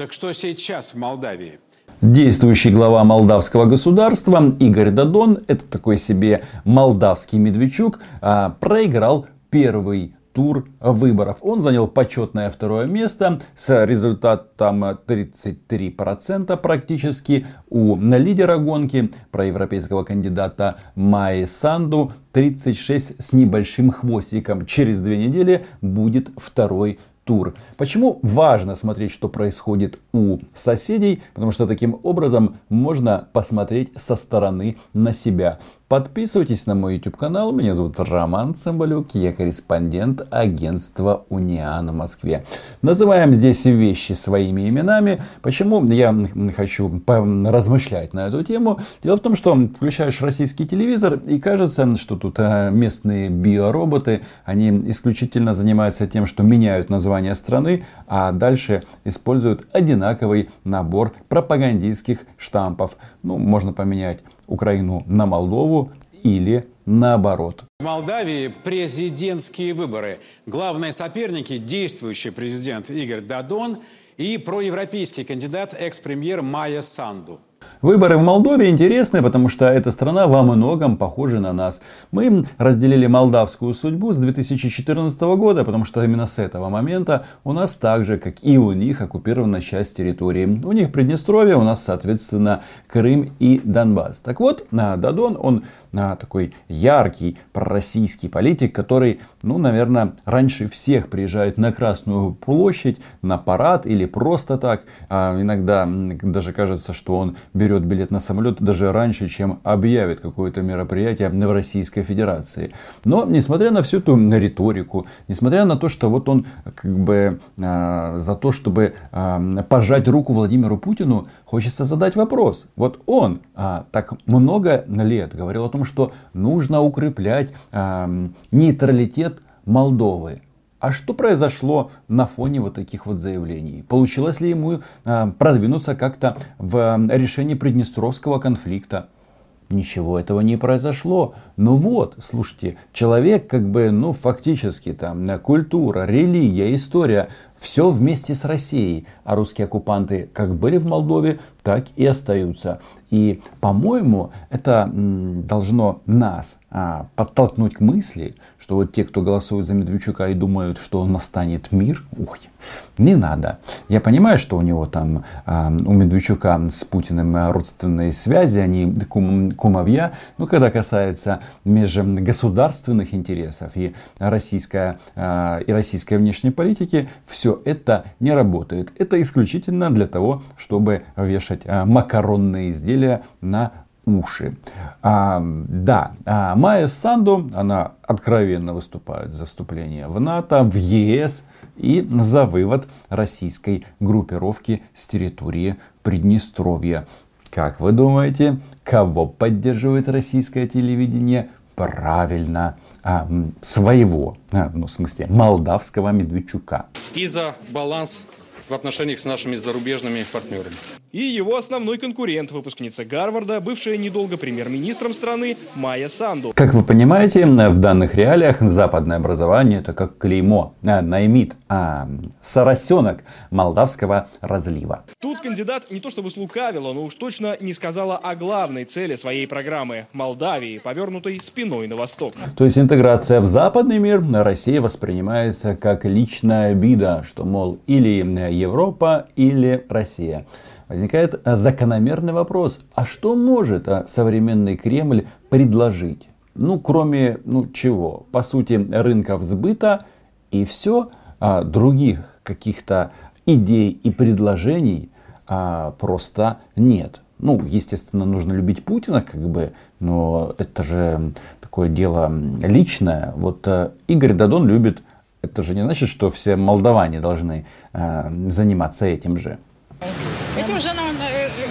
Так что сейчас в Молдавии? Действующий глава молдавского государства Игорь Дадон, это такой себе молдавский медведчук, а, проиграл первый тур выборов. Он занял почетное второе место с результатом 33% практически у лидера гонки проевропейского кандидата Майи Санду 36 с небольшим хвостиком. Через две недели будет второй тур. Почему важно смотреть, что происходит у соседей? Потому что таким образом можно посмотреть со стороны на себя. Подписывайтесь на мой YouTube канал. Меня зовут Роман Цымбалюк. Я корреспондент агентства Униан в Москве. Называем здесь вещи своими именами. Почему я хочу размышлять на эту тему? Дело в том, что включаешь российский телевизор и кажется, что тут э, местные биороботы, они исключительно занимаются тем, что меняют название страны, а дальше используют одинаковый набор пропагандистских штампов. Ну, можно поменять Украину на Молдову или наоборот. В Молдавии президентские выборы. Главные соперники – действующий президент Игорь Дадон и проевропейский кандидат экс-премьер Майя Санду. Выборы в Молдове интересны, потому что эта страна во многом похожа на нас. Мы разделили молдавскую судьбу с 2014 года, потому что именно с этого момента у нас так же, как и у них, оккупирована часть территории. У них Приднестровье, у нас, соответственно, Крым и Донбасс. Так вот, Дадон, он такой яркий пророссийский политик, который, ну, наверное, раньше всех приезжает на Красную площадь, на парад или просто так. А иногда даже кажется, что он берет билет на самолет даже раньше, чем объявит какое-то мероприятие в Российской Федерации. Но, несмотря на всю эту риторику, несмотря на то, что вот он как бы э, за то, чтобы э, пожать руку Владимиру Путину, хочется задать вопрос. Вот он э, так много лет говорил о том, что нужно укреплять э, нейтралитет Молдовы. А что произошло на фоне вот таких вот заявлений? Получилось ли ему а, продвинуться как-то в решении Приднестровского конфликта? Ничего этого не произошло. Ну вот, слушайте, человек как бы, ну фактически там культура, религия, история, все вместе с Россией. А русские оккупанты как были в Молдове, так и остаются. И, по-моему, это должно нас а, подтолкнуть к мысли, что вот те, кто голосует за Медведчука и думают, что настанет мир, ой, не надо. Я понимаю, что у него там, а, у Медведчука с Путиным родственные связи, они кум, кумовья, но когда касается межгосударственных интересов и, российская, а, и российской внешней политики, все это не работает. Это исключительно для того, чтобы вешать а, макаронные изделия на уши. А, да, а Майя Санду, она откровенно выступает за вступление в НАТО, в ЕС и за вывод российской группировки с территории Приднестровья. Как вы думаете, кого поддерживает российское телевидение? Правильно, а, своего, а, ну, в смысле, молдавского Медведчука. И за баланс в отношениях с нашими зарубежными партнерами. И его основной конкурент, выпускница Гарварда, бывшая недолго премьер-министром страны Майя Санду. Как вы понимаете, в данных реалиях западное образование это как клеймо, а, наймит, а, соросенок молдавского разлива. Тут кандидат не то чтобы слукавила, но уж точно не сказала о главной цели своей программы – Молдавии, повернутой спиной на восток. То есть интеграция в западный мир Россия воспринимается как личная обида, что, мол, или Европа, или Россия возникает закономерный вопрос, а что может а, современный Кремль предложить? Ну, кроме, ну, чего? По сути, рынков сбыта и все, а других каких-то идей и предложений а, просто нет. Ну, естественно, нужно любить Путина, как бы, но это же такое дело личное. Вот э, Игорь Дадон любит, это же не значит, что все молдаване должны э, заниматься этим же. Эти уже на,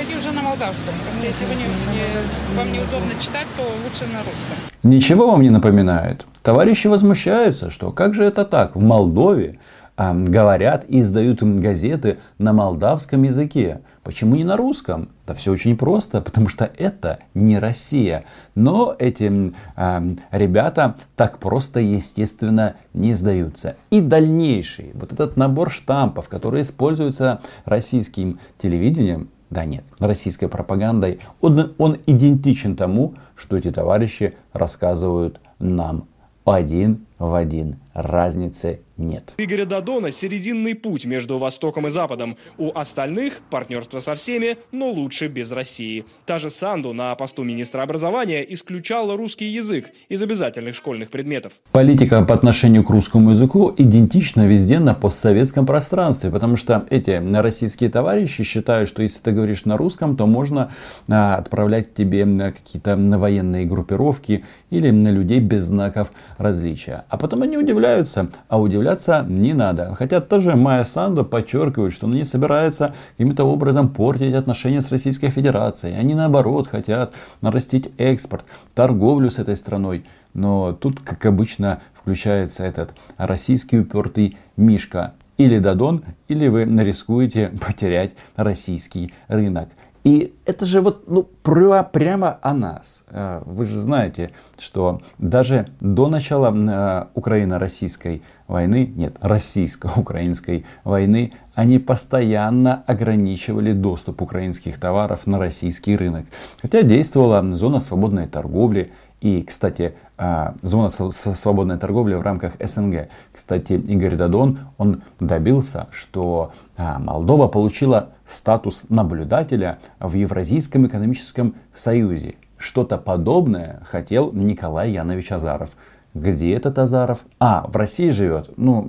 эти уже на молдавском. Если вы не, не, вам неудобно читать, то лучше на русском. Ничего вам не напоминает? Товарищи возмущаются, что как же это так? В Молдове говорят и издают газеты на молдавском языке. Почему не на русском? Да все очень просто, потому что это не Россия. Но эти э, ребята так просто, естественно, не сдаются. И дальнейший, вот этот набор штампов, который используется российским телевидением, да нет, российской пропагандой, он, он идентичен тому, что эти товарищи рассказывают нам один в один. Разницы нет. Игоря Дадона серединный путь между Востоком и Западом. У остальных партнерство со всеми, но лучше без России. Та же Санду на посту министра образования исключала русский язык из обязательных школьных предметов. Политика по отношению к русскому языку идентична везде на постсоветском пространстве, потому что эти российские товарищи считают, что если ты говоришь на русском, то можно а, отправлять тебе какие-то военные группировки или на людей без знаков различия. А потом они удивляются, а удивляться не надо. Хотя тоже Майя Санду подчеркивает, что она не собирается каким-то образом портить отношения с Российской Федерацией. Они наоборот хотят нарастить экспорт, торговлю с этой страной. Но тут, как обычно, включается этот российский упертый Мишка. Или Дадон, или вы рискуете потерять российский рынок. И это же вот ну, прямо о нас. А, вы же знаете, что даже до начала а, Украино-российской войны, нет, российско-украинской войны, они постоянно ограничивали доступ украинских товаров на российский рынок. Хотя действовала зона свободной торговли, и, кстати, а, зона свободной торговли в рамках СНГ. Кстати, Игорь Дадон, он добился, что а, Молдова получила статус наблюдателя в Евразийском экономическом союзе. Что-то подобное хотел Николай Янович Азаров. Где этот Азаров? А, в России живет? Ну,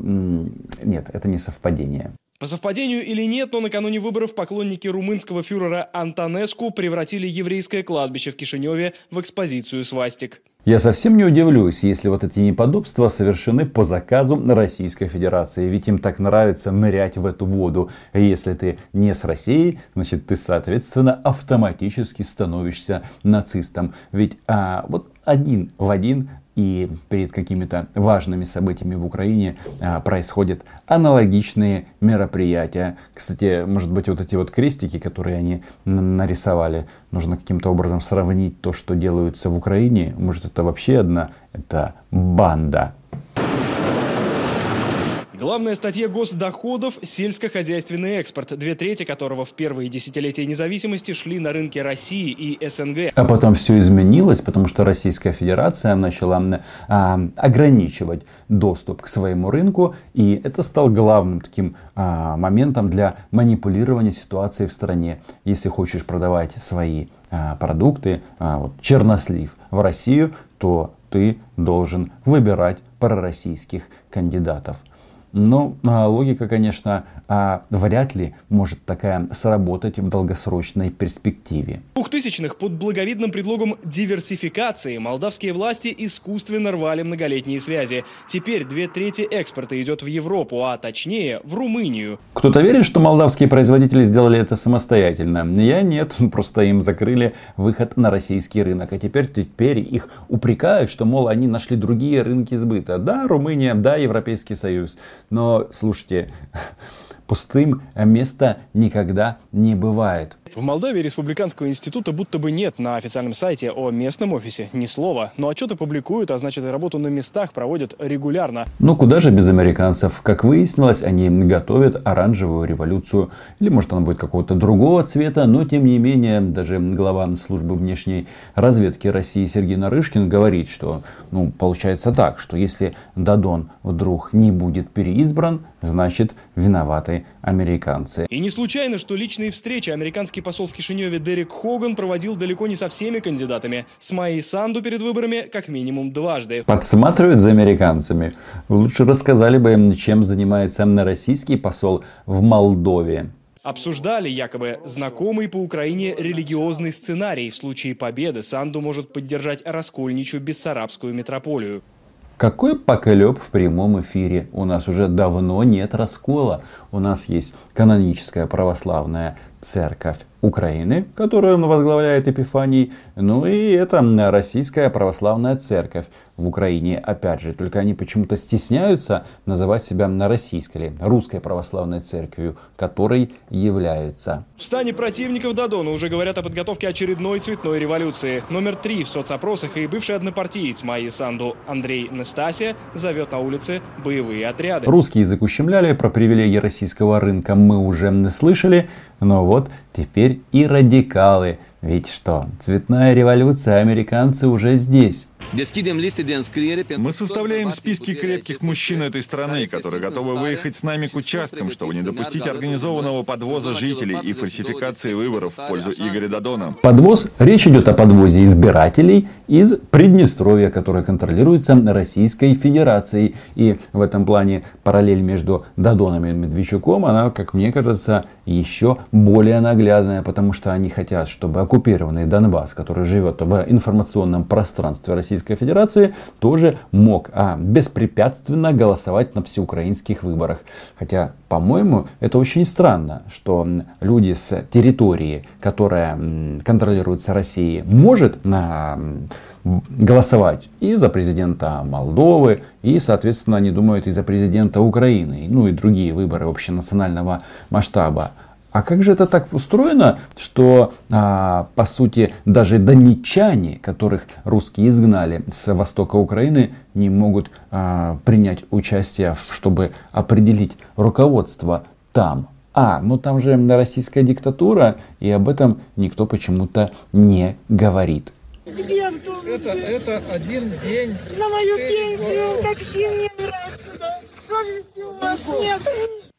нет, это не совпадение. По совпадению или нет, но накануне выборов поклонники румынского фюрера Антонеску превратили еврейское кладбище в Кишиневе в экспозицию свастик. Я совсем не удивлюсь, если вот эти неподобства совершены по заказу Российской Федерации. Ведь им так нравится нырять в эту воду. И если ты не с Россией, значит ты, соответственно, автоматически становишься нацистом. Ведь а, вот один в один и перед какими-то важными событиями в Украине а, происходят аналогичные мероприятия. Кстати, может быть, вот эти вот крестики, которые они нарисовали, нужно каким-то образом сравнить то, что делается в Украине. Может, это вообще одна, это банда. Главная статья госдоходов – сельскохозяйственный экспорт, две трети которого в первые десятилетия независимости шли на рынки России и СНГ. А потом все изменилось, потому что Российская Федерация начала а, ограничивать доступ к своему рынку, и это стал главным таким а, моментом для манипулирования ситуацией в стране. Если хочешь продавать свои а, продукты, а, вот, чернослив в Россию, то ты должен выбирать пророссийских кандидатов. Но а, логика, конечно, а, вряд ли может такая сработать в долгосрочной перспективе. В 2000-х под благовидным предлогом диверсификации молдавские власти искусственно рвали многолетние связи. Теперь две трети экспорта идет в Европу, а точнее в Румынию. Кто-то верит, что молдавские производители сделали это самостоятельно. Я нет, просто им закрыли выход на российский рынок. А теперь, теперь их упрекают, что, мол, они нашли другие рынки сбыта. Да, Румыния, да, Европейский Союз. Но, слушайте, пустым места никогда не бывает. В Молдавии Республиканского института будто бы нет на официальном сайте о местном офисе ни слова. Но отчеты публикуют, а значит и работу на местах проводят регулярно. Ну куда же без американцев? Как выяснилось, они готовят оранжевую революцию. Или может она будет какого-то другого цвета, но тем не менее даже глава службы внешней разведки России Сергей Нарышкин говорит, что ну, получается так, что если Дадон вдруг не будет переизбран, значит виноваты американцы. И не случайно, что личные встречи американский посол в Кишиневе Дерек Хоган проводил далеко не со всеми кандидатами. С Майей Санду перед выборами как минимум дважды. Подсматривают за американцами. Лучше рассказали бы им, чем занимается российский посол в Молдове. Обсуждали якобы знакомый по Украине религиозный сценарий. В случае победы Санду может поддержать раскольничью бессарабскую метрополию. Какой поколеб в прямом эфире? У нас уже давно нет раскола. У нас есть каноническая православная церковь Украины, которую возглавляет Эпифаний, ну и это Российская Православная Церковь в Украине. Опять же, только они почему-то стесняются называть себя на российской или русской православной церковью, которой являются. В стане противников Дадона уже говорят о подготовке очередной цветной революции. Номер три в соцопросах и бывший однопартиец Майи Санду Андрей Настасия зовет на улице боевые отряды. Русский язык ущемляли, про привилегии российского рынка мы уже слышали. Но вот теперь и радикалы. Ведь что, цветная революция, американцы уже здесь. Мы составляем списки крепких мужчин этой страны, которые готовы выехать с нами к участкам, чтобы не допустить организованного подвоза жителей и фальсификации выборов в пользу Игоря Дадона. Подвоз, речь идет о подвозе избирателей из Приднестровья, которое контролируется Российской Федерацией. И в этом плане параллель между Дадоном и Медведчуком, она, как мне кажется, еще более наглядная, потому что они хотят, чтобы оккупированный Донбасс, который живет в информационном пространстве Российской Российской Федерации тоже мог а, беспрепятственно голосовать на всеукраинских выборах. Хотя, по-моему, это очень странно, что люди с территории, которая контролируется Россией, может на голосовать и за президента Молдовы, и, соответственно, они думают и за президента Украины, ну и другие выборы общенационального масштаба. А как же это так устроено, что, а, по сути, даже донечане, которых русские изгнали с востока Украины, не могут а, принять участие, чтобы определить руководство там? А, ну там же российская диктатура, и об этом никто почему-то не говорит. Где Антон? Это, это один день. На мою пенсию такси мне брать Совести у вас нет.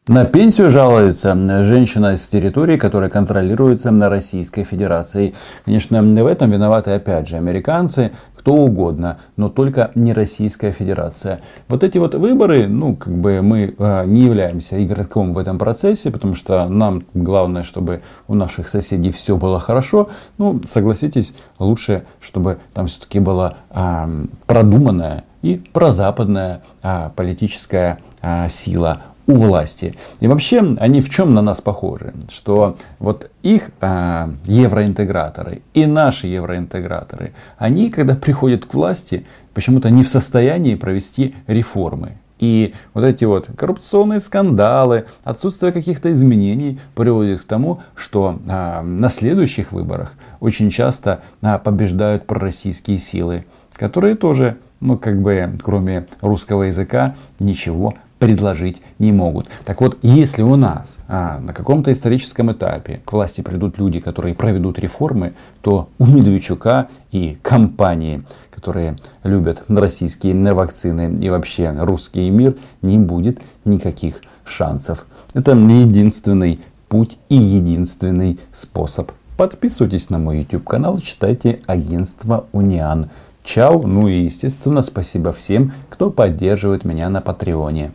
На пенсию жалуется женщина из территории, которая контролируется на Российской Федерацией. Конечно, в этом виноваты опять же американцы, кто угодно, но только не Российская Федерация. Вот эти вот выборы, ну, как бы мы э, не являемся игроком в этом процессе, потому что нам главное, чтобы у наших соседей все было хорошо. Ну, согласитесь, лучше, чтобы там все-таки была э, продуманная и прозападная э, политическая э, сила у власти. И вообще они в чем на нас похожи? Что вот их э, евроинтеграторы и наши евроинтеграторы, они, когда приходят к власти, почему-то не в состоянии провести реформы. И вот эти вот коррупционные скандалы, отсутствие каких-то изменений приводит к тому, что э, на следующих выборах очень часто э, побеждают пророссийские силы, которые тоже, ну как бы, кроме русского языка, ничего предложить не могут. Так вот, если у нас а, на каком-то историческом этапе к власти придут люди, которые проведут реформы, то у Медведчука и компании, которые любят российские вакцины и вообще русский мир, не будет никаких шансов. Это единственный путь и единственный способ. Подписывайтесь на мой YouTube канал, читайте агентство Униан. Чао, ну и естественно спасибо всем, кто поддерживает меня на Патреоне.